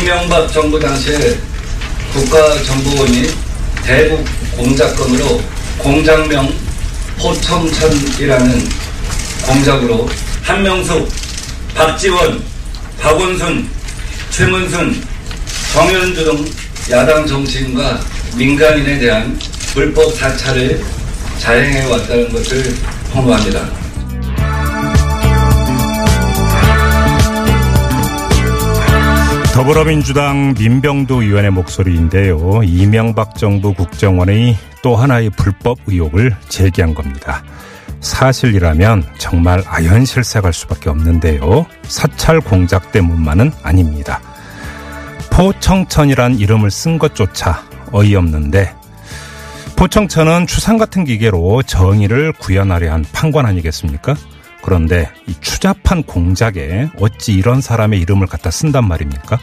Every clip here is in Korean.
이명박 정부 당시에 국가정보원이 대북 공작건으로 공작명 포청천이라는 공작으로 한명숙, 박지원, 박원순, 최문순, 정현주 등 야당 정치인과 민간인에 대한 불법 사찰을 자행해 왔다는 것을 통보합니다. 더불어민주당 민병도 의원의 목소리인데요. 이명박 정부 국정원의 또 하나의 불법 의혹을 제기한 겁니다. 사실이라면 정말 아연실색할 수밖에 없는데요. 사찰 공작 때문만은 아닙니다. 포청천이란 이름을 쓴 것조차 어이없는데 포청천은 추상 같은 기계로 정의를 구현하려 한 판관 아니겠습니까? 그런데 이 추잡한 공작에 어찌 이런 사람의 이름을 갖다 쓴단 말입니까?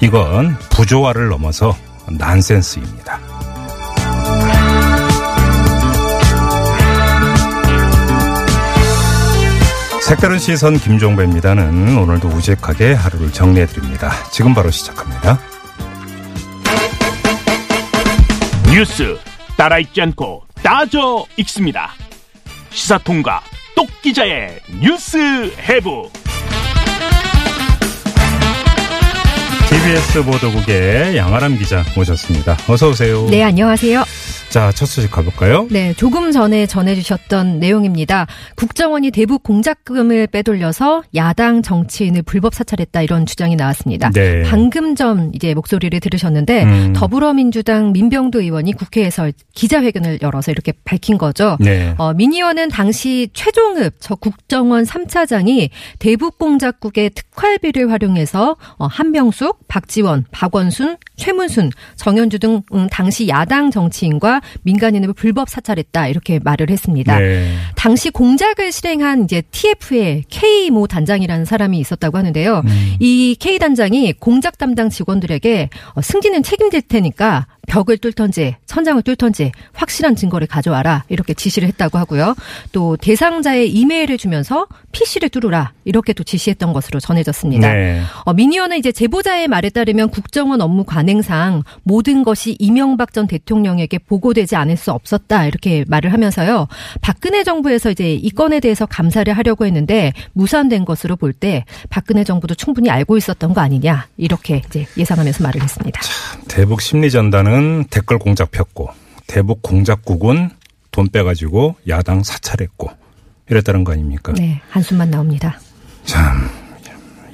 이건 부조화를 넘어서 난센스입니다. 색다른 시선 김종배입니다는 오늘도 우직하게 하루를 정리해드립니다. 지금 바로 시작합니다. 뉴스 따라 읽지 않고 따져 읽습니다. 시사통과 똑 기자의 뉴스 해부. TBS 보도국의 양아람 기자 모셨습니다. 어서 오세요. 네, 안녕하세요. 자, 첫 소식 가볼까요? 네, 조금 전에 전해주셨던 내용입니다. 국정원이 대북 공작금을 빼돌려서 야당 정치인을 불법 사찰했다 이런 주장이 나왔습니다. 네. 방금 전 이제 목소리를 들으셨는데 음. 더불어민주당 민병도 의원이 국회에서 기자회견을 열어서 이렇게 밝힌 거죠. 네. 어, 민 의원은 당시 최종읍 저 국정원 3차장이 대북 공작국의 특활비를 활용해서 어, 한명숙, 박지원, 박원순, 최문순, 정현주 등 음, 당시 야당 정치인과 민간인을 불법 사찰했다 이렇게 말을 했습니다. 네. 당시 공작을 실행한 이제 TF의 K 모 단장이라는 사람이 있었다고 하는데요. 음. 이 K 단장이 공작 담당 직원들에게 어, 승진은 책임질 테니까 벽을 뚫던지 천장을 뚫던지 확실한 증거를 가져와라 이렇게 지시를 했다고 하고요. 또 대상자의 이메일을 주면서 PC를 뚫으라 이렇게 또 지시했던 것으로 전해졌습니다. 네. 어, 미니언은 이제 제보자의 말에 따르면 국정원 업무 관행상 모든 것이 이명박 전 대통령에게 보고되지 않을 수 없었다 이렇게 말을 하면서요. 박근혜 정부에서 이제 이 건에 대해서 감사를 하려고 했는데 무산된 것으로 볼 때 박근혜 정부도 충분히 알고 있었던 거 아니냐 이렇게 이제 예상하면서 말을 했습니다. 대북 심리 전단은 댓글 공작 폈고 대북 공작국은 돈 빼가지고 야당 사찰했고 이랬다는 거 아닙니까? 네, 한숨만 나옵니다. 참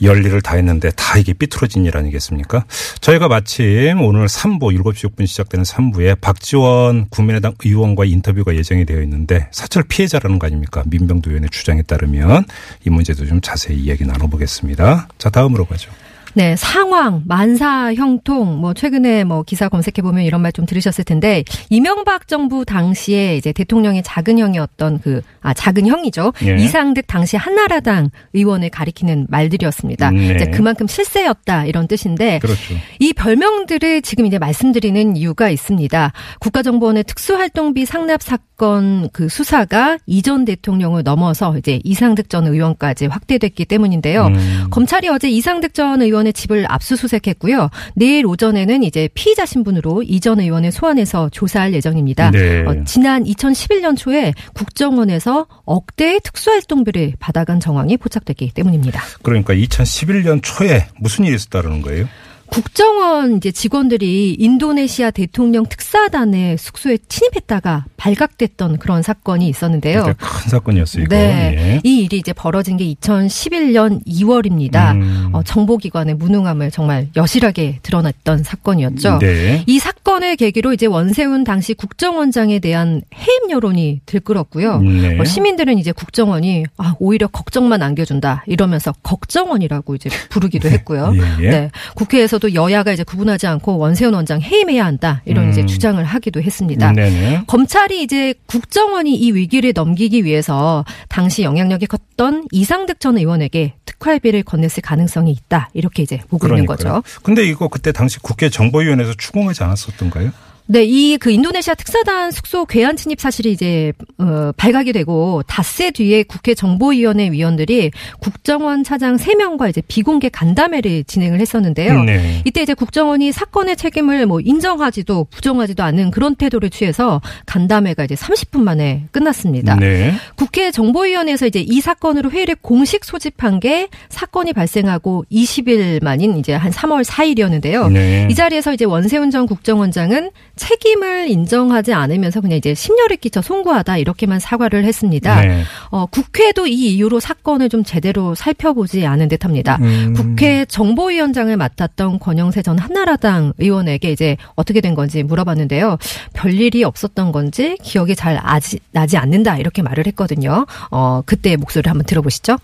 열일을 다 했는데 다 이게 삐뚤어진 일 아니겠습니까? 저희가 마침 오늘 3부 7시 6분 시작되는 3부에 박지원 국민의당 의원과의 인터뷰가 예정이 되어 있는데 사찰 피해자라는 거 아닙니까? 민병도 의원의 주장에 따르면 이 문제도 좀 자세히 이야기 나눠보겠습니다. 자 다음으로 가죠. 네, 상황, 만사, 형통, 뭐, 최근에 뭐, 기사 검색해 보면 이런 말 좀 들으셨을 텐데, 이명박 정부 당시에 이제 대통령의 작은 형이었던 그, 아, 작은 형이죠. 예. 이상득 당시 한나라당 의원을 가리키는 말들이었습니다. 네. 이제 그만큼 실세였다, 이런 뜻인데, 그렇죠. 이 별명들을 지금 이제 말씀드리는 이유가 있습니다. 국가정보원의 특수활동비 상납 사건 그 수사가 이전 대통령을 넘어서 이제 이상득 전 의원까지 확대됐기 때문인데요. 음. 검찰이 어제 이상득 전 의원 의 집을 압수수색했고요. 내일 오전에는 이제 피의자 신분으로 이전 의원을 소환해서 조사할 예정입니다. 네. 어, 지난 2011년 초에 국정원에서 억대의 특수활동비를 받아간 정황이 포착됐기 때문입니다. 그러니까 2011년 초에 무슨 일이 있었다는 거예요? 국정원 이제 직원들이 인도네시아 대통령 특사단의 숙소에 침입했다가 발각됐던 그런 사건이 있었는데요. 큰 사건이었어요. 네. 예. 이 일이 이제 벌어진 게 2011년 2월입니다. 음. 어, 정보기관의 무능함을 정말 여실하게 드러냈던 사건이었죠. 네. 이 사건을 계기로 이제 원세훈 당시 국정원장에 대한 해임 여론이 들끓었고요. 네. 어, 시민들은 이제 국정원이 아, 오히려 걱정만 안겨준다 이러면서 걱정원이라고 이제 부르기도 했고요. 예, 예. 네, 국회에서도 여야가 이제 구분하지 않고 원세훈 원장 해임해야 한다 이런 음. 이제 주장을 하기도 했습니다. 네네. 검찰이 이제 국정원이 이 위기를 넘기기 위해서 당시 영향력이 컸던 이상득 전 의원에게 특활비를 건넸을 가능성이 있다 이렇게 이제 보고 있는 그러니까요. 거죠. 근데 이거 그때 당시 국회 정보위원회에서 추궁하지 않았었던가요? 네, 이 그 인도네시아 특사단 숙소 괴한 침입 사실이 이제 어, 발각이 되고 닷새 뒤에 국회 정보위원회 위원들이 국정원 차장 3명과 이제 비공개 간담회를 진행을 했었는데요. 네. 이때 이제 국정원이 사건의 책임을 뭐 인정하지도 부정하지도 않는 그런 태도를 취해서 간담회가 이제 30분 만에 끝났습니다. 네. 국회 정보위원회에서 이제 이 사건으로 회의를 공식 소집한 게 사건이 발생하고 20일 만인 이제 한 3월 4일이었는데요. 네. 이 자리에서 이제 원세훈 전 국정원장은 책임을 인정하지 않으면서 그냥 이제 심려를 끼쳐 송구하다 이렇게만 사과를 했습니다. 네. 어, 국회도 이 이유로 사건을 좀 제대로 살펴보지 않은 듯합니다. 음. 국회 정보위원장을 맡았던 권영세 전 한나라당 의원에게 이제 어떻게 된 건지 물어봤는데요. 별 일이 없었던 건지 기억이 잘 아지, 나지 않는다 이렇게 말을 했거든요. 어, 그때 목소리를 한번 들어보시죠.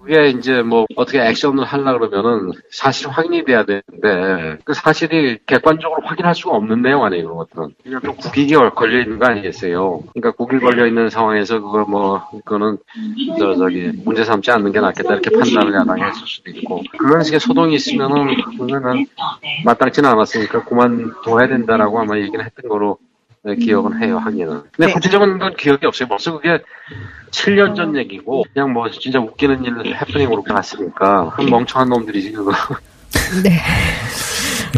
그게 이제 뭐 어떻게 액션을 하려 그러면은 사실 확인이 돼야 되는데 그 사실이 객관적으로 확인할 수가 없는 내용 아니에요 그런 것들은. 그냥 좀 국익이 걸려 있는 거 아니겠어요? 그러니까 국익 걸려 있는 상황에서 그걸 뭐 그거는 저 저기 문제 삼지 않는 게 낫겠다 이렇게 판단을 야당이 했을 수도 있고. 그런 식의 소동이 있으면은 그거는 마땅치는 않았으니까 그만둬야 된다라고 아마 얘기를 했던 거로 네, 기억은 해요, 하기는. 근데 구체적인 건 기억이 없어요. 벌써 그게 7년 전 얘기고, 그냥 뭐 진짜 웃기는 일 해프닝으로 갔으니까, 한 멍청한 놈들이지, 그거. 네.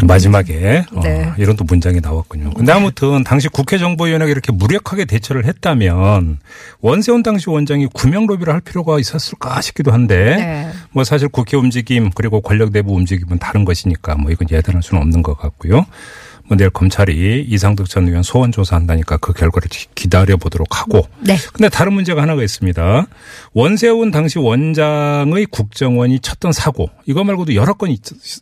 마지막에 어, 네. 이런 또 문장이 나왔군요. 근데 아무튼 당시 국회정보위원회가 이렇게 무력하게 대처를 했다면 원세훈 당시 원장이 구명 로비를 할 필요가 있었을까 싶기도 한데 네. 뭐 사실 국회 움직임 그리고 권력 내부 움직임은 다른 것이니까 뭐 이건 예단할 수는 없는 것 같고요. 뭐 내일 검찰이 이상득 전 의원 소환 조사한다니까 그 결과를 기다려 보도록 하고. 네. 근데 다른 문제가 하나가 있습니다. 원세훈 당시 원장의 국정원이 쳤던 사고 이거 말고도 여러 건이 있,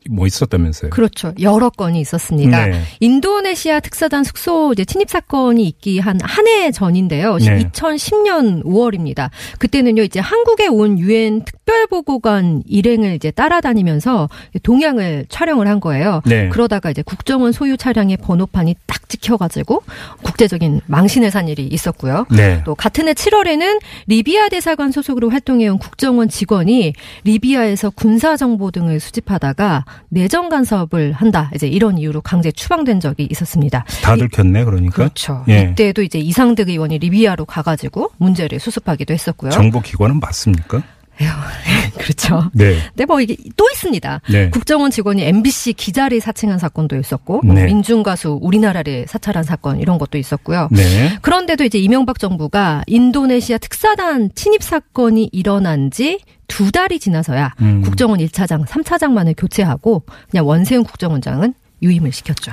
뭐 있었다면서요. 그렇죠. 여러 건이 있었습니다. 네. 인도네시아 특사단 숙소 이제 침입 사건이 있기 한 한 해 전인데요. 네. 2010년 5월입니다. 그때는요 이제 한국에 온 유엔 특별보고관 일행을 이제 따라다니면서 동향을 촬영을 한 거예요. 네. 그러다가 이제 국정원 소유 차량 의 번호판이 딱 찍혀가지고 국제적인 망신을 산 일이 있었고요. 네. 또 같은 해 7월에는 리비아 대사관 소속으로 활동해온 국정원 직원이 리비아에서 군사 정보 등을 수집하다가 내정 간섭을 한다. 이제 이런 이유로 강제 추방된 적이 있었습니다. 다 들켰네 그러니까. 그렇죠. 예. 이때도 이제 이상득 의원이 리비아로 가가지고 문제를 수습하기도 했었고요. 정보기관은 맞습니까? 그렇죠. 네. 근데 뭐 이게 또 있습니다. 네. 국정원 직원이 MBC 기자를 사칭한 사건도 있었고, 뭐 네. 민중 가수 우리나라를 사찰한 사건 이런 것도 있었고요. 네. 그런데도 이제 이명박 정부가 인도네시아 특사단 침입 사건이 일어난 지 두 달이 지나서야 음. 국정원 1차장, 3차장만을 교체하고 그냥 원세훈 국정원장은 유임을 시켰죠.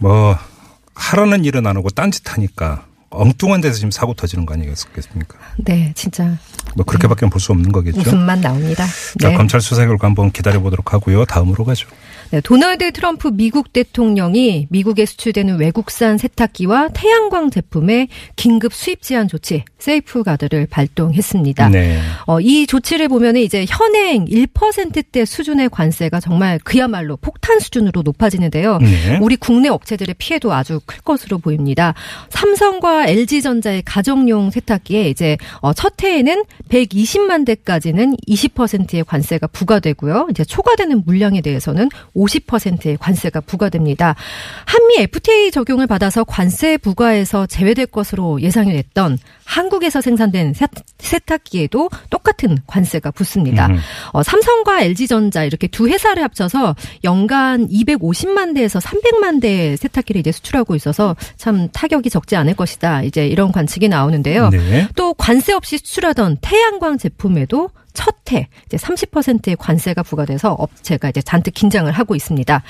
뭐 하라는 일은 안 하고 딴짓하니까 엉뚱한 데서 지금 사고 터지는 거 아니겠습니까? 네, 진짜 뭐 그렇게밖에 볼 수 없는 거겠죠. 웃음만 나옵니다. 자, 네. 검찰 수사 결과 한번 기다려 보도록 하고요. 다음으로 가죠. 네, 도널드 트럼프 미국 대통령이 미국에 수출되는 외국산 세탁기와 태양광 제품의 긴급 수입 제한 조치 세이프가드를 발동했습니다. 네. 어, 이 조치를 보면 이제 현행 1%대 수준의 관세가 정말 그야말로 폭탄 수준으로 높아지는데요. 네. 우리 국내 업체들의 피해도 아주 클 것으로 보입니다. 삼성과 LG전자의 가정용 세탁기에 이제 어, 첫 해에는 120만 대까지는 20%의 관세가 부과되고요. 이제 초과되는 물량에 대해서는 50%의 관세가 부과됩니다. 한미 FTA 적용을 받아서 관세 부과에서 제외될 것으로 예상이 됐던 한국에서 생산된 세- 세탁기에도 똑같은 관세가 붙습니다. 음. 어, 삼성과 LG전자 이렇게 두 회사를 합쳐서 연간 250만 대에서 300만 대의 세탁기를 이제 수출하고 있어서 참 타격이 적지 않을 것이다. 이제 이런 관측이 나오는데요. 네. 또 관세 없이 수출하던 태양광 제품에도 첫 해 이제 30%의 관세가 부과돼서 업체가 이제 잔뜩 긴장을 하고 있습니다.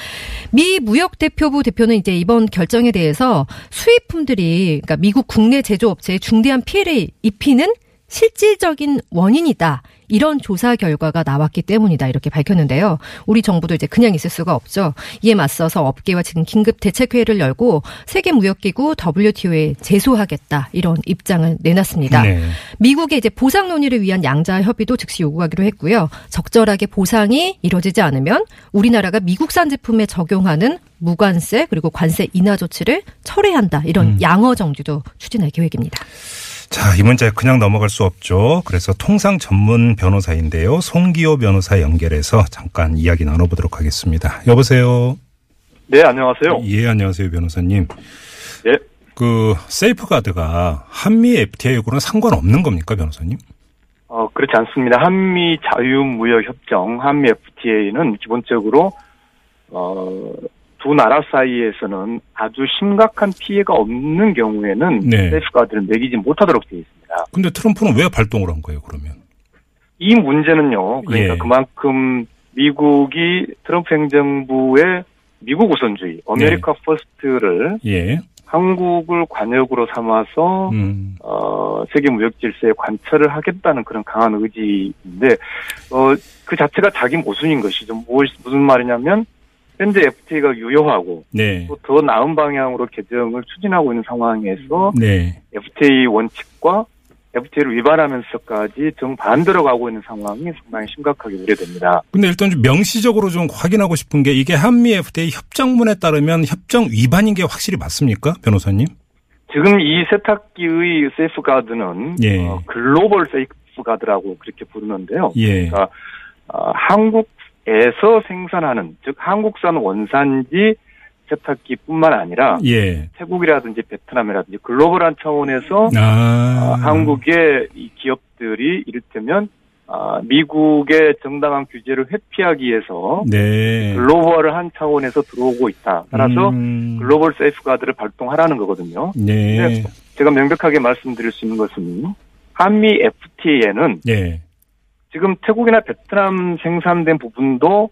미 무역 대표부 대표는 이제 이번 결정에 대해서 수입품들이 그러니까 미국 국내 제조업체에 중대한 피해를 입히는 실질적인 원인이다. 이런 조사 결과가 나왔기 때문이다. 이렇게 밝혔는데요. 우리 정부도 이제 그냥 있을 수가 없죠. 이에 맞서서 업계와 지금 긴급 대책회의를 열고 세계무역기구 WTO에 제소하겠다. 이런 입장을 내놨습니다. 네. 미국의 이제 보상 논의를 위한 양자 협의도 즉시 요구하기로 했고요. 적절하게 보상이 이뤄지지 않으면 우리나라가 미국산 제품에 적용하는 무관세 그리고 관세 인하 조치를 철회한다. 이런 음. 양어 정지도 추진할 계획입니다. 자, 이 문제 그냥 넘어갈 수 없죠. 그래서 통상 전문 변호사인데요. 송기호 변호사 연결해서 잠깐 이야기 나눠보도록 하겠습니다. 여보세요. 네, 안녕하세요. 예, 안녕하세요, 변호사님. 예. 그 세이프가드가 한미 FTA하고는 상관없는 겁니까, 변호사님? 어, 그렇지 않습니다. 한미 자유무역협정, 한미 FTA는 기본적으로, 어, 두 나라 사이에서는 아주 심각한 피해가 없는 경우에는 네. 세이프가드를 매기지 못하도록 되어 있습니다. 근데 트럼프는 왜 발동을 한 거예요, 그러면? 이 문제는요, 그러니까 예. 그만큼 미국이 트럼프 행정부의 미국 우선주의, America First를 예. 한국을 과녁으로 삼아서 음. 어, 세계 무역 질서에 관철을 하겠다는 그런 강한 의지인데, 어, 그 자체가 자기 모순인 것이죠. 뭘, 무슨 말이냐면, 현재 FTA가 유효하고, 네. 또 더 나은 방향으로 개정을 추진하고 있는 상황에서, 네. FTA 원칙과 FTA를 위반하면서까지 정반대로 가고 있는 상황이 상당히 심각하게 우려됩니다. 근데 일단 좀 명시적으로 좀 확인하고 싶은 게 이게 한미 FTA 협정문에 따르면 협정 위반인 게 확실히 맞습니까, 변호사님? 지금 이 세탁기의 세이프가드는, 예. 어, 글로벌 세이프가드라고 그렇게 부르는데요. 예. 그러니까 어, 한국에서 생산하는 즉 한국산 원산지 세탁기뿐만 아니라 예. 태국이라든지 베트남이라든지 글로벌한 차원에서 아. 어, 한국의 이 기업들이 이를테면 아, 미국의 정당한 규제를 회피하기 위해서 네. 글로벌한 차원에서 들어오고 있다. 따라서 음. 글로벌 세이프가드를 발동하라는 거거든요. 네. 제가 명백하게 말씀드릴 수 있는 것은 한미 FTA에는 예. 지금 태국이나 베트남 생산된 부분도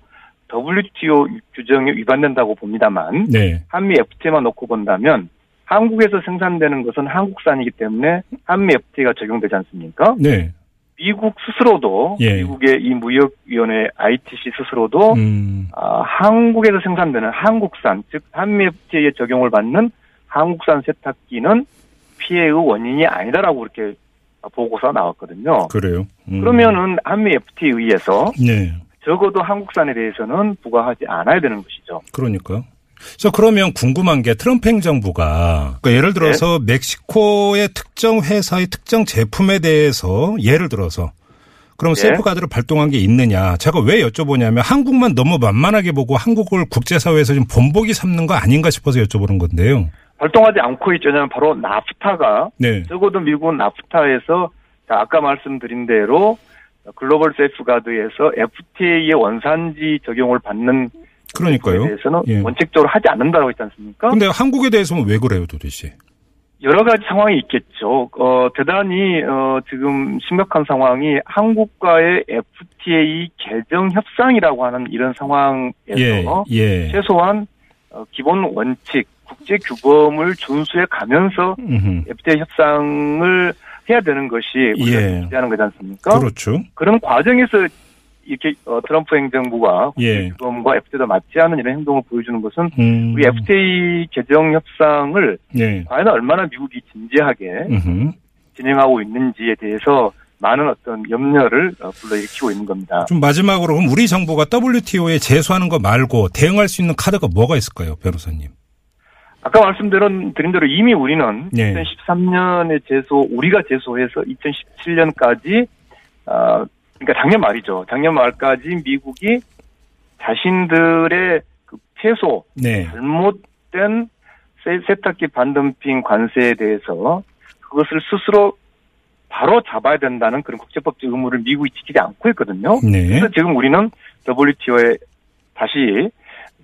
WTO 규정에 위반된다고 봅니다만 네. 한미 FTA만 놓고 본다면 한국에서 생산되는 것은 한국산이기 때문에 한미 FTA가 적용되지 않습니까? 네. 미국 스스로도 예. 미국의 이 무역위원회 ITC 스스로도 음. 아, 한국에서 생산되는 한국산 즉 한미 FTA에 적용을 받는 한국산 세탁기는 피해의 원인이 아니다라고 이렇게 보고서 나왔거든요. 그래요. 음. 그러면은 한미 FTA에 의해서 네. 적어도 한국산에 대해서는 부과하지 않아야 되는 것이죠. 그러니까. 자, 그러면 궁금한 게 트럼프 행정부가 그러니까 예를 들어서 네. 멕시코의 특정 회사의 특정 제품에 대해서 예를 들어서 그럼 네. 세이프가드를 발동한 게 있느냐. 제가 왜 여쭤보냐면 한국만 너무 만만하게 보고 한국을 국제사회에서 좀 본보기 삼는 거 아닌가 싶어서 여쭤보는 건데요. 발동하지 않고 있죠. 왜냐하면 바로 나프타가 네. 적어도 미국은 나프타에서 자, 아까 말씀드린 대로 글로벌 세이프가드에서 FTA의 원산지 적용을 받는 그러니까요. 대해서는 예. 원칙적으로 하지 않는다고 했지 않습니까? 근데 한국에 대해서는 왜 그래요, 도대체? 여러 가지 상황이 있겠죠. 어, 대단히 어, 지금 심각한 상황이 한국과의 FTA 개정 협상이라고 하는 이런 상황에서 예, 예. 최소한 어, 기본 원칙, 국제 규범을 준수해 가면서 음흠. FTA 협상을 해야 되는 것이 우리가 예. 기대하는 거지 않습니까? 그렇죠. 그런 과정에서 이렇게 어, 트럼프 행정부가 국제 예. 규범과 FTA가 맞지 않은 이런 행동을 보여주는 것은 음. 우리 FTA 개정 협상을 예. 과연 얼마나 미국이 진지하게 음흠. 진행하고 있는지에 대해서 많은 어떤 염려를 어, 불러일으키고 있는 겁니다. 좀 마지막으로 그럼 우리 정부가 WTO에 제소하는 거 말고 대응할 수 있는 카드가 뭐가 있을까요, 변호사님? 아까 말씀드린 드린 대로 이미 우리는 네. 2013년에 제소 우리가 제소해서 2017년까지 어, 그러니까 작년 말이죠. 작년 말까지 미국이 자신들의 그 최소 네. 잘못된 세, 세탁기 반덤핑 관세에 대해서 그것을 스스로 바로 잡아야 된다는 그런 국제법적 의무를 미국이 지키지 않고 있거든요. 네. 그래서 지금 우리는 WTO에 다시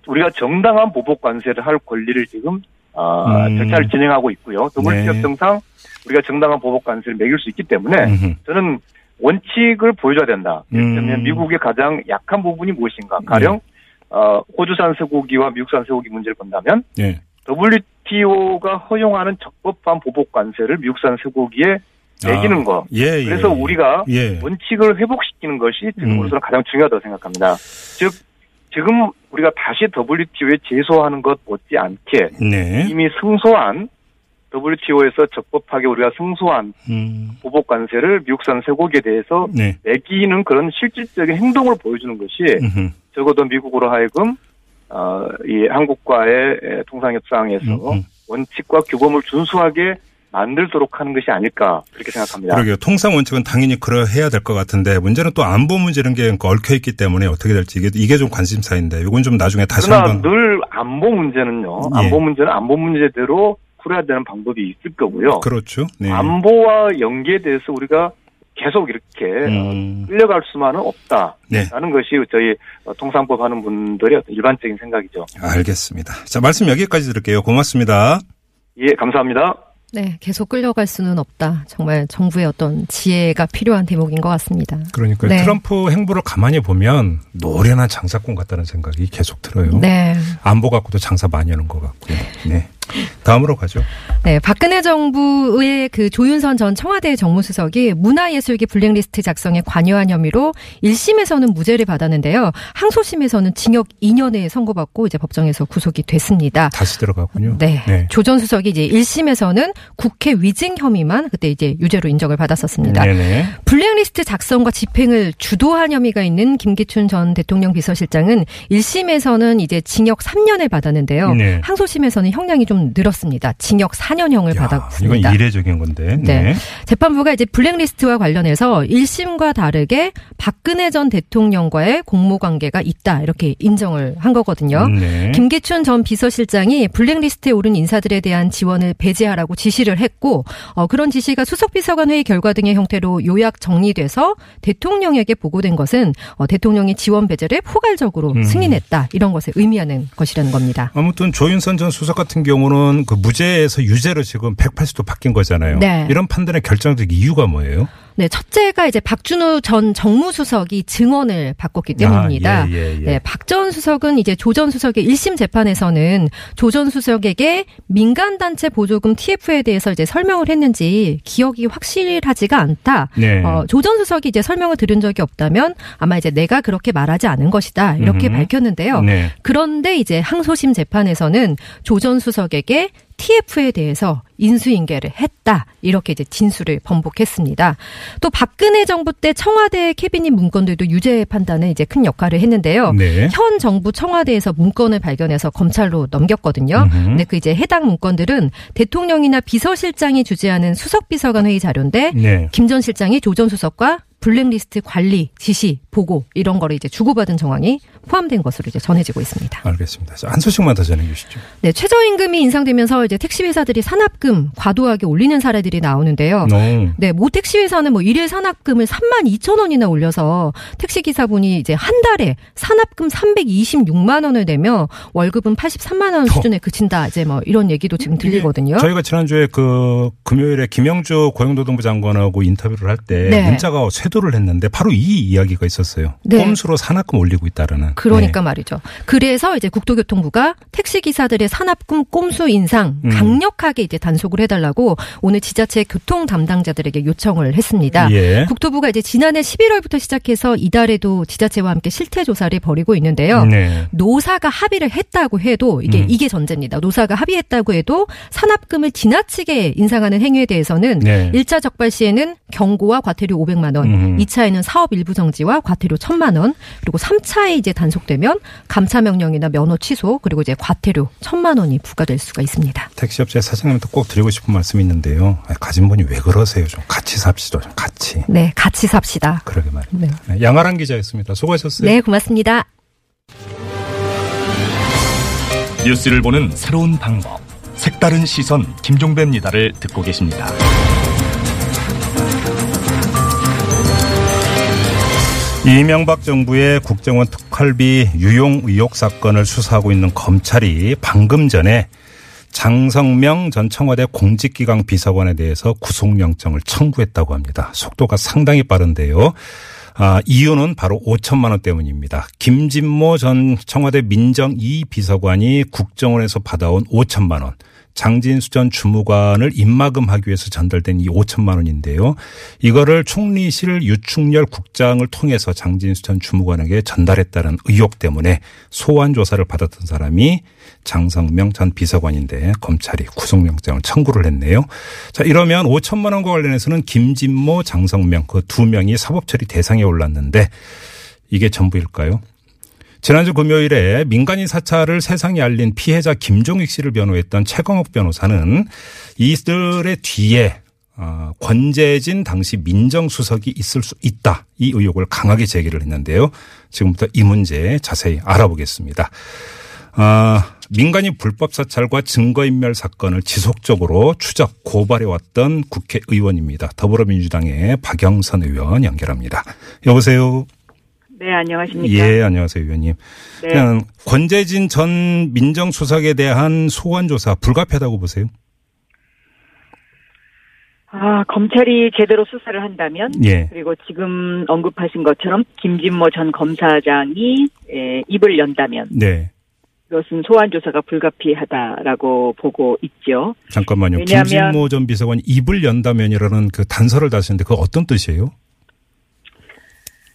우리가 정당한 보복 관세를 할 권리를 지금 어, 음. 절차를 진행하고 있고요. 더불지역정상 우리가 정당한 보복 관세를 매길 수 있기 때문에 음흠. 저는 원칙을 보여줘야 된다. 음. 그러면 미국의 가장 약한 부분이 무엇인가? 가령 어, 호주산 쇠고기와 미국산 쇠고기 문제를 본다면 예. WTO가 허용하는 적법한 보복 관세를 미국산 쇠고기에 매기는 아, 거. 예, 예. 그래서 우리가 예. 원칙을 회복시키는 것이 지금으로서는 음. 가장 중요하다고 생각합니다. 즉 지금 우리가 다시 WTO에 제소하는 것 못지않게 네. 이미 승소한 WTO에서 적법하게 우리가 승소한 음. 보복 관세를 미국산 쇠고기에 대해서 네. 매기는 그런 실질적인 행동을 보여주는 것이 음흠. 적어도 미국으로 하여금 어, 이 한국과의 에, 통상협상에서 음, 음. 원칙과 규범을 준수하게 만들도록 하는 것이 아닐까 그렇게 생각합니다. 그러게요. 통상 원칙은 당연히 그러해야 될 것 같은데 문제는 또 안보 문제 이런 게 얽혀 있기 때문에 어떻게 될지 이게 이게 좀 관심사인데 이건 좀 나중에 다시 그러나 한번 늘 안보 문제는요. 예. 안보 문제는 안보 문제대로 풀어야 되는 방법이 있을 거고요. 그렇죠. 네. 안보와 연계돼서 우리가 계속 이렇게 음. 끌려갈 수만은 없다라는 네. 것이 저희 어, 통상법 하는 분들의 어떤 일반적인 생각이죠. 알겠습니다. 자, 말씀 여기까지 들을게요. 고맙습니다. 예, 감사합니다. 네, 계속 끌려갈 수는 없다. 정말 정부의 어떤 지혜가 필요한 대목인 것 같습니다. 그러니까 네. 트럼프 행보를 가만히 보면 노련한 장사꾼 같다는 생각이 계속 들어요. 네. 안보 갖고도 장사 많이 하는 것 같고요. 네. 다음으로 가죠. 네, 박근혜 정부의 그 조윤선 전 청와대 정무수석이 문화예술계 블랙리스트 작성에 관여한 혐의로 1심에서는 무죄를 받았는데요. 항소심에서는 징역 2년에 선고받고 이제 법정에서 구속이 됐습니다. 다시 들어가군요. 네. 조전 수석이 이제 1심에서는 국회 위증 혐의만 그때 이제 유죄로 인정을 받았었습니다. 네네. 블랙리스트 작성과 집행을 주도한 혐의가 있는 김기춘 전 대통령 비서실장은 1심에서는 이제 징역 3년을 받았는데요. 네. 항소심에서는 형량이 좀 늘었습니다. 징역 4년형을 야, 받았습니다. 이건 이례적인 건데. 네. 네. 재판부가 이제 블랙리스트와 관련해서 1심과 다르게 박근혜 전 대통령과의 공모 관계가 있다 이렇게 인정을 한 거거든요. 네. 김기춘 전 비서실장이 블랙리스트에 오른 인사들에 대한 지원을 배제하라고 지시를 했고 어, 그런 지시가 수석비서관 회의 결과 등의 형태로 요약 정리돼서 대통령에게 보고된 것은 어, 대통령이 지원 배제를 포괄적으로 음. 승인했다 이런 것을 의미하는 것이라는 겁니다. 아무튼 조윤선 전 수석 같은 경우 는 그 무죄에서 유죄로 지금 180도 바뀐 거잖아요. 네. 이런 판단의 결정적 이유가 뭐예요? 네, 첫째가 이제 박준우 전 정무수석이 증언을 바꿨기 때문입니다. 아, 예, 예, 예. 네, 박 전 수석은 이제 조 전 수석의 1심 재판에서는 조 전 수석에게 민간단체 보조금 TF에 대해서 이제 설명을 했는지 기억이 확실하지가 않다. 네. 어, 조 전 수석이 이제 설명을 들은 적이 없다면 아마 이제 내가 그렇게 말하지 않은 것이다. 이렇게 음. 밝혔는데요. 네. 그런데 이제 항소심 재판에서는 조 전 수석에게 TF에 대해서 인수인계를 했다. 이렇게 이제 진술을 번복했습니다. 또 박근혜 정부 때 청와대 캐비닛 문건들도 유죄 판단에 이제 큰 역할을 했는데요. 네. 현 정부 청와대에서 문건을 발견해서 검찰로 넘겼거든요. 음흠. 근데 그 이제 해당 문건들은 대통령이나 비서실장이 주재하는 수석비서관 회의 자료인데 네. 김전 실장이 조전 수석과 블랙리스트 관리, 지시, 보고 이런 거를 이제 주고받은 정황이 포함된 것으로 이제 전해지고 있습니다. 알겠습니다. 자, 한 소식만 더 전해 주시죠. 네, 최저임금이 인상되면서 이제 택시 회사들이 산업금 과도하게 올리는 사례들이 나오는데요. 네. 네, 모 택시 회사는 뭐 일일 산업금을 3만 2천 원이나 올려서 택시 기사분이 이제 한 달에 산업금 326만 원을 내며 월급은 83만 원 수준에 그친다. 이제 뭐 이런 얘기도 지금 들리거든요. 저희가 지난주에 그 금요일에 김영주 고용노동부 장관하고 인터뷰를 할때 네. 문자가 쇄도를 했는데 바로 이 이야기가 있었어요. 네. 꼼수로 산학금 올리고 있다라는. 그러니까 말이죠. 그래서 이제 국토교통부가 택시 기사들의 산업금 꼼수 인상 음. 강력하게 이제 단속을 해달라고 오늘 지자체 교통 담당자들에게 요청을 했습니다. 예. 국토부가 이제 지난해 11월부터 시작해서 이달에도 지자체와 함께 실태 조사를 벌이고 있는데요. 네. 노사가 합의를 했다고 해도 이게 음. 이게 전제입니다. 노사가 합의했다고 해도 산업금을 지나치게 인상하는 행위에 대해서는 네. 일 1차 적발 시에는 경고와 과태료 500만 원, 음. 2차에는 사업 일부 정지와 과태료 1000만 원, 그리고 3차에 이제 단속되면 감사 명령이나 면허 취소, 그리고 이제 과태료 1000만 원이 부과될 수가 있습니다. 택시업체 사장님한테 꼭 드리고 싶은 말씀이 있는데요. 아, 가진 분이 왜 그러세요? 좀 같이 삽시다. 좀 같이. 네, 같이 삽시다. 그러게 말이에요. 네. 네, 양아란 기자였습니다. 수고하셨어요. 네, 고맙습니다. 뉴스를 보는 새로운 방법. 색다른 시선 김종배입니다를 듣고 계십니다. 이명박 정부의 국정원 특활비 유용 의혹 사건을 수사하고 있는 검찰이 방금 전에 장성명 전 청와대 공직기강 비서관에 대해서 구속영장을 청구했다고 합니다. 속도가 상당히 빠른데요. 아, 이유는 바로 5천만 원 때문입니다. 김진모 전 청와대 민정 2 비서관이 국정원에서 받아온 5천만 원. 장진수 전 주무관을 입마금하기 위해서 전달된 이 5천만 원인데요. 이거를 총리실 유충렬 국장을 통해서 장진수 전 주무관에게 전달했다는 의혹 때문에 소환 조사를 받았던 사람이 장성명 전 비서관인데 검찰이 구속영장을 청구를 했네요. 자, 이러면 5천만 원과 관련해서는 김진모, 장성명 그 두 명이 사법처리 대상에 올랐는데 이게 전부일까요? 지난주 금요일에 민간인 사찰을 세상에 알린 피해자 김종익 씨를 변호했던 최광욱 변호사는 이들의 뒤에 어, 권재진 당시 민정수석이 있을 수 있다. 이 의혹을 강하게 제기를 했는데요. 지금부터 이 문제 자세히 알아보겠습니다. 아, 민간인 불법 사찰과 증거인멸 사건을 지속적으로 추적 고발해왔던 국회의원입니다. 더불어민주당의 박영선 의원 연결합니다. 여보세요. 네, 안녕하십니까. 예, 안녕하세요, 의원님. 네. 그냥 권재진 전 민정수석에 대한 소환 조사 불가피하다고 보세요? 아, 검찰이 제대로 수사를 한다면 예. 그리고 지금 언급하신 것처럼 김진모 전 검사장이 에, 입을 연다면 네. 이것은 소환 조사가 불가피하다라고 보고 있죠. 잠깐만요. 김진모 전 비서관이 입을 연다면이라는 그 단서를 다시는데 그거 어떤 뜻이에요?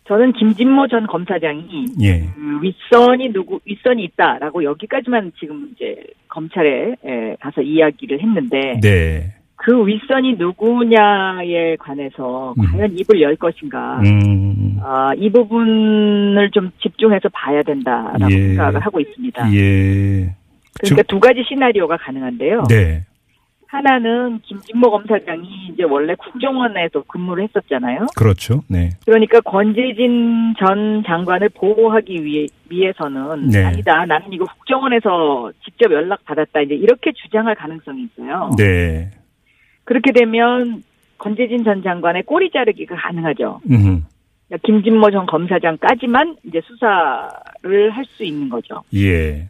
저는 김진모 전 검사장이 예. 그 윗선이 누구 윗선이 있다라고 여기까지만 지금 이제 검찰에 에, 가서 이야기를 했는데 네. 그 윗선이 누구냐에 관해서 음. 과연 입을 열 것인가 음. 아, 이 부분을 좀 집중해서 봐야 된다라고 예. 생각을 하고 있습니다. 예. 그러니까 두 가지 시나리오가 가능한데요. 네. 하나는 김진모 검사장이 이제 원래 국정원에서 근무를 했었잖아요. 그렇죠. 네. 그러니까 권재진 전 장관을 보호하기 위해, 위해서는 네. 아니다. 나는 이거 국정원에서 직접 연락 받았다. 이제 이렇게 주장할 가능성이 있어요. 네. 그렇게 되면 권재진 전 장관의 꼬리 자르기가 가능하죠. 음. 그러니까 김진모 전 검사장까지만 이제 수사를 할 수 있는 거죠. 예.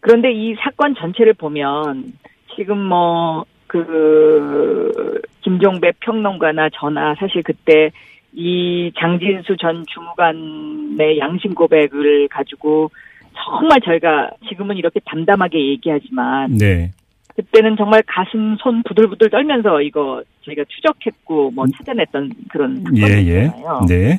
그런데 이 사건 전체를 보면 지금 뭐 그 김종배 평론가나 저나 사실 그때 이 장진수 전 주무관의 양심 고백을 가지고 정말 저희가 지금은 이렇게 담담하게 얘기하지만 네. 그때는 정말 가슴 손 부들부들 떨면서 이거 저희가 추적했고 뭐 찾아냈던 그런 예, 예. 사건이잖아요. 네.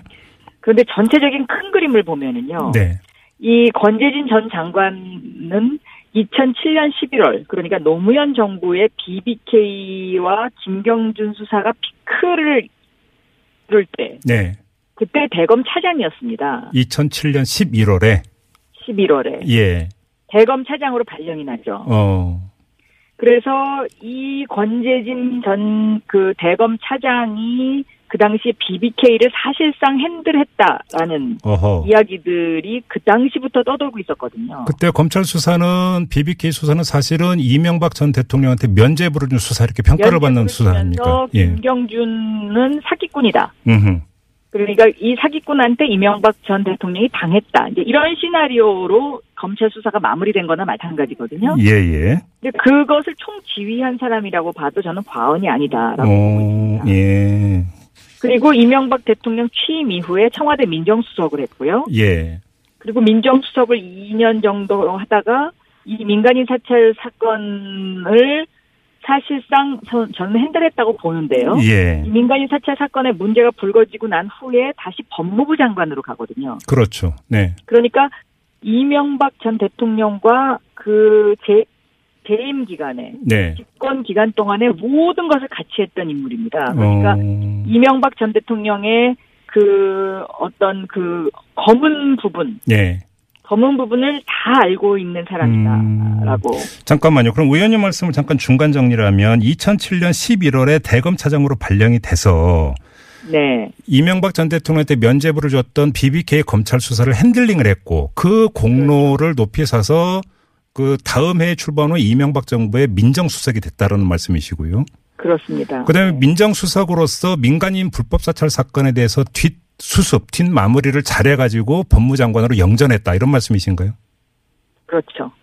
그런데 전체적인 큰 그림을 보면은요. 네. 이 권재진 전 장관은 2007년 11월 그러니까 노무현 정부의 BBK와 김경준 수사가 피크를 이룰 때 네. 그때 대검 차장이었습니다. 2007년 11월에 11월에 예. 대검 차장으로 발령이 나죠. 어. 그래서 이 권재진 전 그 대검 차장이 그 당시에 BBK를 사실상 핸들했다라는 어허. 이야기들이 그 당시부터 떠돌고 있었거든요. 그때 검찰 수사는 BBK 수사는 사실은 이명박 전 대통령한테 면죄부를 준 수사 이렇게 평가를 받는 수사 아닙니까? 예. 김경준은 사기꾼이다. 음흠. 그러니까 이 사기꾼한테 이명박 전 대통령이 당했다. 이제 이런 시나리오로 검찰 수사가 마무리된 거나 마찬가지거든요. 예, 예. 근데 그것을 총 지휘한 사람이라고 봐도 저는 과언이 아니다라고 보고 어, 있습니다. 예. 그리고 이명박 대통령 취임 이후에 청와대 민정수석을 했고요. 예. 그리고 민정수석을 2년 정도 하다가 이 민간인 사찰 사건을 사실상 저- 저는 핸들했다고 보는데요. 예. 이 민간인 사찰 사건의 문제가 불거지고 난 후에 다시 법무부 장관으로 가거든요. 그렇죠. 네. 그러니까 이명박 전 대통령과 그 재, 재임 기간에 네. 집권 기간 동안에 모든 것을 같이 했던 인물입니다. 그러니까 어, 이명박 전 대통령의 그 어떤 그 검은 부분, 네. 검은 부분을 다 알고 있는 사람이다라고. 잠깐만요. 그럼 의원님 말씀을 잠깐 중간 정리를 하면 2007년 11월에 대검 차장으로 발령이 돼서 네. 이명박 전 대통령한테 면죄부를 줬던 BBK 검찰 수사를 핸들링을 했고 그 공로를 높이 사서 그 다음 해에 출범한 후 이명박 정부의 민정수석이 됐다라는 말씀이시고요. 그렇습니다. 그다음에 민정수석으로서 민간인 불법 사찰 사건에 대해서 뒷 수습, 뒷 마무리를 잘해가지고 법무장관으로 영전했다 이런 말씀이신가요? 그렇죠.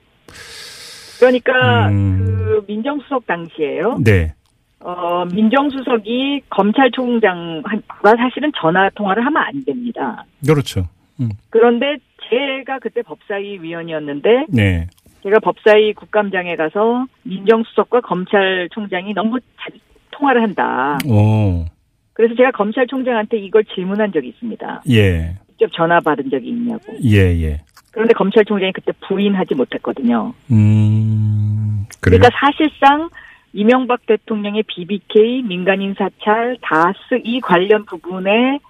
그러니까 음. 그 민정수석 당시에요. 네. 어, 민정수석이 검찰총장과 사실은 전화 통화를 하면 안 됩니다. 그렇죠. 음. 그런데 제가 그때 법사위 위원이었는데 네. 제가 법사위 국감장에 가서 민정수석과 검찰총장이 너무 잘 통화를 한다. 오. 그래서 제가 검찰총장한테 이걸 질문한 적이 있습니다. 예. 직접 전화 받은 적이 있냐고. 예, 예. 그런데 검찰총장이 그때 부인하지 못했거든요. 음. 그래요. 그러니까 사실상 이명박 대통령의 BBK 민간인 사찰 다스 이 관련 부분에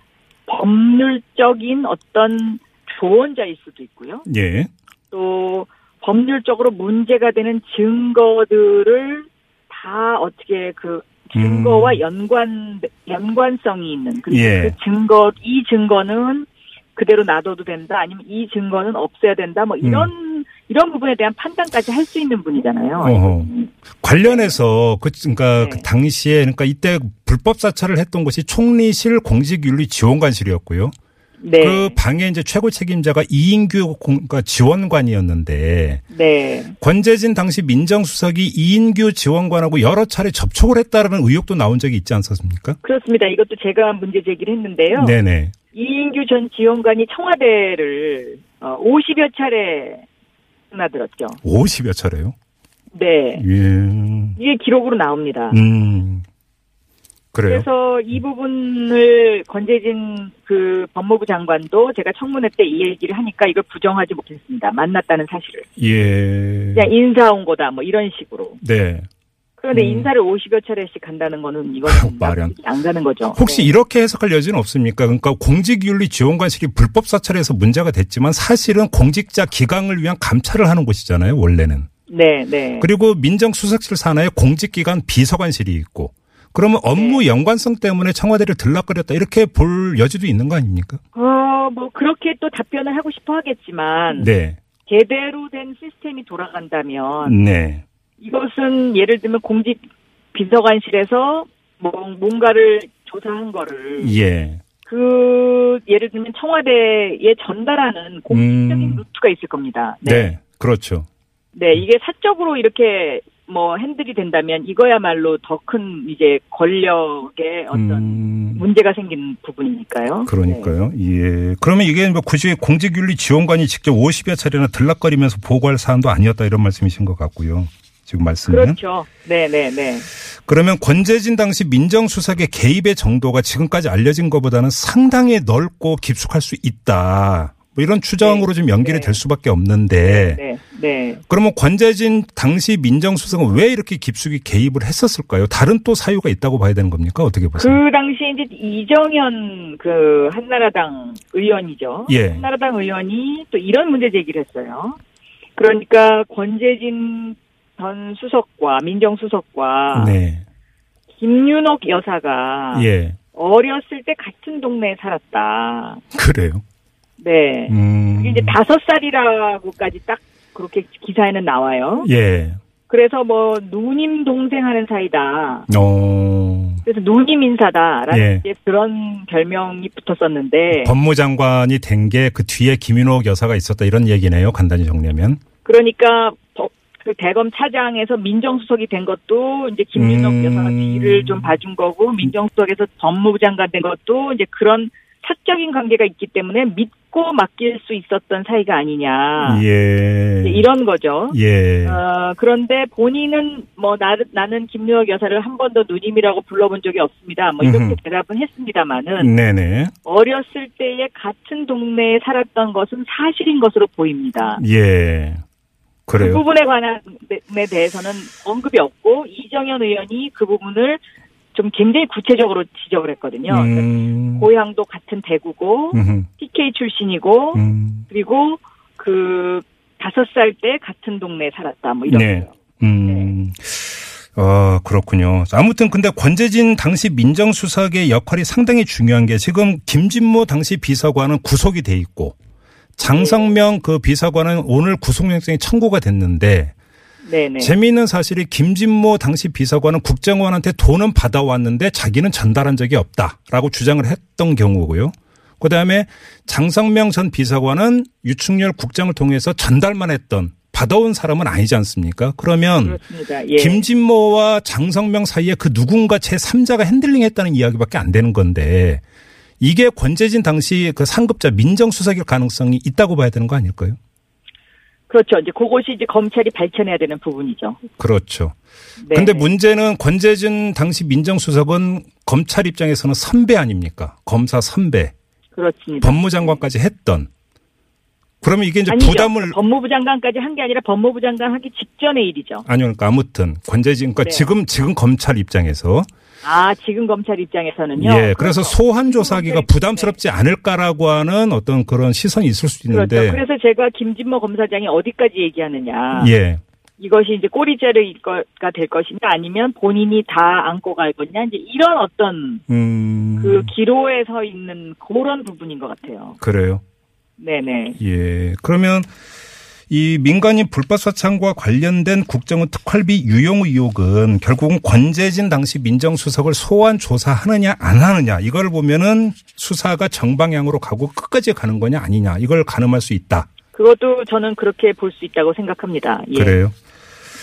법률적인 어떤 조언자일 수도 있고요. 예. 또 법률적으로 문제가 되는 증거들을 다 어떻게 그 증거와 음. 연관 연관성이 있는 그리고 예. 그 증거 이 증거는 그대로 놔둬도 된다 아니면 이 증거는 없애야 된다 뭐 이런 이런 부분에 대한 판단까지 할 수 있는 분이잖아요. 음. 어허. 관련해서 그 그러니까 네. 그 당시에 그러니까 이때 불법 사찰을 했던 것이 총리실 공직윤리 지원관실이었고요. 네. 그 방에 이제 최고 책임자가 이인규 공, 그러니까 지원관이었는데 네. 권재진 당시 민정수석이 이인규 지원관하고 여러 차례 접촉을 했다라는 의혹도 나온 적이 있지 않습니까? 그렇습니다. 이것도 제가 문제 제기를 했는데요. 네네. 이인규 전 지원관이 청와대를 어, 50여 차례 드나들었죠. 50여 차례요? 네. 예. 이게 기록으로 나옵니다. 음. 그래요? 그래서 이 부분을 권재진 그 법무부 장관도 제가 청문회 때 이 얘기를 하니까 이걸 부정하지 못했습니다. 만났다는 사실을. 예. 그냥 인사 온 거다 뭐 이런 식으로. 네. 그런데 음. 인사를 50여 차례씩 간다는 거는 이거는 말이 안- 안 가는 거죠. 혹시 네. 이렇게 해석할 여지는 없습니까? 그러니까 공직윤리 지원관실이 불법 사찰에서 문제가 됐지만 사실은 공직자 기강을 위한 감찰을 하는 곳이잖아요, 원래는. 네, 네. 그리고 민정수석실 산하에 공직기관 비서관실이 있고 그러면 업무 네. 연관성 때문에 청와대를 들락거렸다 이렇게 볼 여지도 있는 거 아닙니까? 어, 뭐 그렇게 또 답변을 하고 싶어 하겠지만 네. 제대로 된 시스템이 돌아간다면 네. 이것은 예를 들면 공직 비서관실에서 뭐 뭔가를 조사한 거를 예. 그 예를 들면 청와대에 전달하는 공식적인 음. 루트가 있을 겁니다. 네. 그렇죠. 네, 이게 사적으로 이렇게 뭐 핸들이 된다면 이거야말로 더 큰 이제 권력의 어떤 음. 문제가 생기는 부분이니까요. 네. 그러니까요. 예. 그러면 이게 뭐 굳이 공직윤리 지원관이 직접 50여 차례나 들락거리면서 보고할 사안도 아니었다 이런 말씀이신 것 같고요. 지금 말씀은. 그렇죠. 네, 네, 네. 그러면 권재진 당시 민정수석의 개입의 정도가 지금까지 알려진 것보다는 상당히 넓고 깊숙할 수 있다. 뭐 이런 추정으로 좀 연결이 네. 될 수밖에 없는데 네, 네. 그러면 권재진 당시 민정수석은 왜 이렇게 깊숙이 개입을 했었을까요? 다른 또 사유가 있다고 봐야 되는 겁니까? 어떻게 보세요? 그 당시에 이제 이정현 그 한나라당 의원이죠. 예. 한나라당 의원이 또 이런 문제 제기를 했어요. 그러니까 권재진 전 수석과 민정수석과 네. 김윤옥 여사가 예. 어렸을 때 같은 동네에 살았다. 그래요. 네. 음. 그게 이제 다섯 살이라고까지 딱 그렇게 기사에는 나와요. 예. 그래서 뭐 누님 동생 하는 사이다. 어. 그래서 누님 인사다라는 예. 이제 그런 별명이 붙었었는데 법무장관이 된 게 그 뒤에 김윤옥 여사가 있었다 이런 얘기네요. 간단히 정리하면. 그러니까 법- 그 대검 차장에서 민정수석이 된 것도 이제 김윤옥 음. 여사가 뒤를 좀 봐준 거고 민정수석에서 법무부 장관 된 것도 이제 그런 사적인 관계가 있기 때문에 믿고 맡길 수 있었던 사이가 아니냐 예. 이런 거죠. 예. 어, 그런데 본인은 뭐 나, 나는 김유혁 여사를 한 번도 누님이라고 불러본 적이 없습니다. 뭐 이렇게 음흠. 대답은 했습니다마는 네네. 어렸을 때에 같은 동네에 살았던 것은 사실인 것으로 보입니다. 예. 그 그래요. 부분에 관한 에 대해서는 언급이 없고 이정현 의원이 그 부분을 좀 굉장히 구체적으로 지적을 했거든요. 음. 고향도 같은 대구고 음흠. TK 출신이고 음. 그리고 그 다섯 살 때 같은 동네에 살았다. 뭐 이런 네. 거요. 음. 아, 그렇군요. 아무튼 근데 권재진 당시 민정수석의 역할이 상당히 중요한 게 지금 김진모 당시 비서관은 구속이 돼 있고 장성명 그 비서관은 오늘 구속영장이 청구가 됐는데 네네. 재미있는 사실이 김진모 당시 비서관은 국정원한테 돈은 받아왔는데 자기는 전달한 적이 없다라고 주장을 했던 경우고요. 그다음에 장성명 전 비서관은 유충렬 국장을 통해서 전달만 했던 받아온 사람은 아니지 않습니까? 그러면. 예. 김진모와 장성명 사이에 그 누군가 제 3자가 핸들링했다는 이야기밖에 안 되는 건데 이게 권재진 당시 그 상급자 민정수석일 가능성이 있다고 봐야 되는 거 아닐까요? 그렇죠. 이제 그것이 이제 검찰이 밝혀내야 되는 부분이죠. 그렇죠. 네. 근데 문제는 권재진 당시 민정수석은 검찰 입장에서는 선배 아닙니까? 검사 선배. 그렇습니다. 법무장관까지 했던. 그러면 이게 이제 아니죠. 부담을 법무부 장관까지 한 게 아니라 법무부 장관 하기 직전의 일이죠. 아니요, 그러니까 아무튼 권재진 그러니까 네. 지금 지금 검찰 입장에서 아, 지금 검찰 입장에서는요. 예, 그래서 소환 조사하기가 검찰 부담스럽지 않을까라고 하는 어떤 그런 시선이 있을 수 있는데 그렇죠. 그래서 제가 김진모 검사장이 어디까지 얘기하느냐. 예, 이것이 이제 꼬리자르일 거가 될 것이냐 아니면 본인이 다 안고 갈 거냐 이제 이런 어떤 음, 그 기로에 서 있는 그런 부분인 것 같아요. 그래요. 네네. 예, 그러면 이 민간인 불법 사창과 관련된 국정원 특활비 유용 의혹은 결국은 권재진 당시 민정수석을 소환 조사하느냐 안 하느냐 이걸 보면은 수사가 정방향으로 가고 끝까지 가는 거냐 아니냐 이걸 가늠할 수 있다. 그것도 저는 그렇게 볼 수 있다고 생각합니다. 예. 그래요.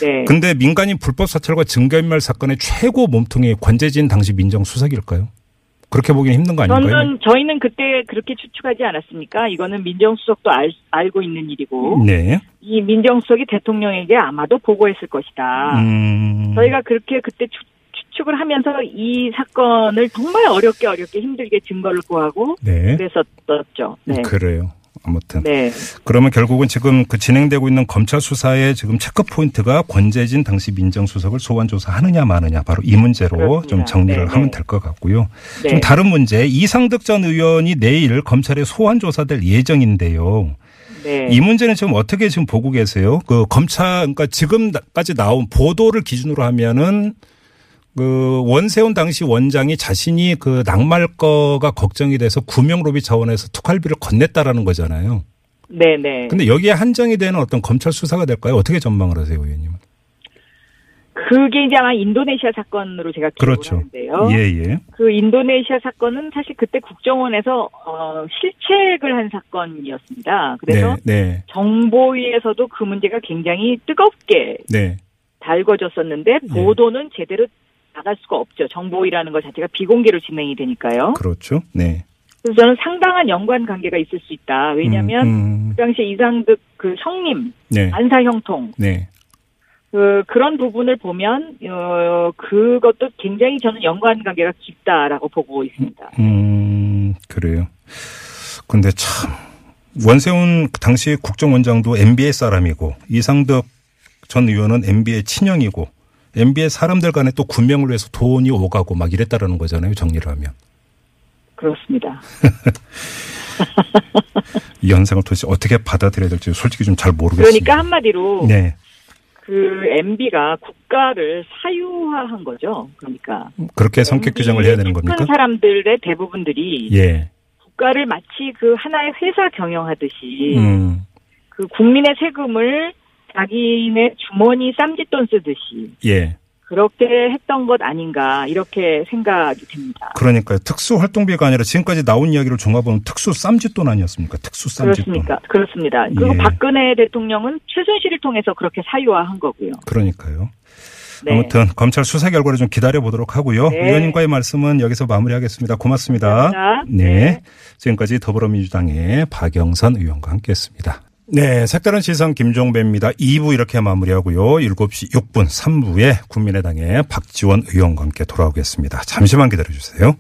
네. 근데 민간인 불법 사찰과 증거인멸 사건의 최고 몸통이 권재진 당시 민정수석일까요? 그렇게 보기는 힘든 거 아닌가요? 저는 저희는 그때 그렇게 추측하지 않았습니까? 이거는 민정수석도 알, 알고 있는 일이고 네. 이 민정수석이 대통령에게 아마도 보고했을 것이다. 음. 저희가 그렇게 그때 추, 추측을 하면서 이 사건을 정말 어렵게 어렵게 힘들게 증거를 구하고 네. 그랬었죠. 네. 그래요. 아무튼. 네. 그러면 결국은 지금 그 진행되고 있는 검찰 수사의 지금 체크 포인트가 권재진 당시 민정수석을 소환 조사하느냐 마느냐 바로 이 문제로 그렇습니다. 좀 정리를 네, 하면 네. 될것 같고요. 네. 좀 다른 문제 이상득 전 의원이 내일 검찰에 소환 조사될 예정인데요. 네. 이 문제는 지금 어떻게 지금 보고 계세요? 그 검찰 그러니까 지금까지 나온 보도를 기준으로 하면은 그 원세훈 당시 원장이 자신이 그 낙마할 거가 걱정이 돼서 구명 로비 차원에서 특활비를 건넸다라는 거잖아요. 네네. 근데 여기에 한정이 되는 어떤 검찰 수사가 될까요? 어떻게 전망을 하세요, 의원님은? 그게 이제 아마 인도네시아 사건으로 제가 기억을 그렇죠. 하는데요. 예, 예. 그 인도네시아 사건은 사실 그때 국정원에서 어, 실책을 한 사건이었습니다. 그래서 네, 네, 정보위에서도 그 문제가 굉장히 뜨겁게 네. 달궈졌었는데 예. 보도는 제대로 나갈 수가 없죠. 정보위라는 것 자체가 비공개로 진행이 되니까요. 그렇죠. 네. 그래서 저는 상당한 연관 관계가 있을 수 있다. 왜냐하면 음, 그 당시에 이상득 그 형님 네. 안사 형통 네. 그 그런 부분을 보면 어 그것도 굉장히 저는 연관 관계가 깊다라고 보고 있습니다. 음, 그래요. 근데 참, 원세훈 그 당시 국정원장도 MB의 사람이고, 이상덕 전 의원은 MB의 친형이고, MB의 사람들 간에 또 군명을 위해서 돈이 오가고 막 이랬다라는 거잖아요, 정리를 하면. 그렇습니다. 이 현상을 도대체 어떻게 받아들여야 될지 솔직히 좀 잘 모르겠습니다. 그러니까 한마디로 네. 그 MB가 국가를 사유화한 거죠. 그러니까 그렇게 성격 규정을 해야 되는 겁니까? 큰 사람들의 대부분들이 예. 국가를 마치 그 하나의 회사 경영하듯이 음, 그 국민의 세금을 자기네 주머니 쌈짓돈 쓰듯이 예. 그렇게 했던 것 아닌가 이렇게 생각이 듭니다. 그러니까요. 특수 활동비가 아니라 지금까지 나온 이야기를 종합하면 특수 쌈짓돈 아니었습니까? 특수 쌈짓돈. 그렇습니까? 그렇습니다. 그리고 예. 박근혜 대통령은 최순실을 통해서 그렇게 사유화한 거고요. 그러니까요. 네. 아무튼 검찰 수사 결과를 좀 기다려 보도록 하고요. 네. 의원님과의 말씀은 여기서 마무리하겠습니다. 고맙습니다. 감사합니다. 네. 네. 지금까지 더불어민주당의 박영선 의원과 함께했습니다. 네, 색다른 시선 김종배입니다. 2부 이렇게 마무리하고요. 7시 6분 3부에 국민의당의 박지원 의원과 함께 돌아오겠습니다. 잠시만 기다려 주세요.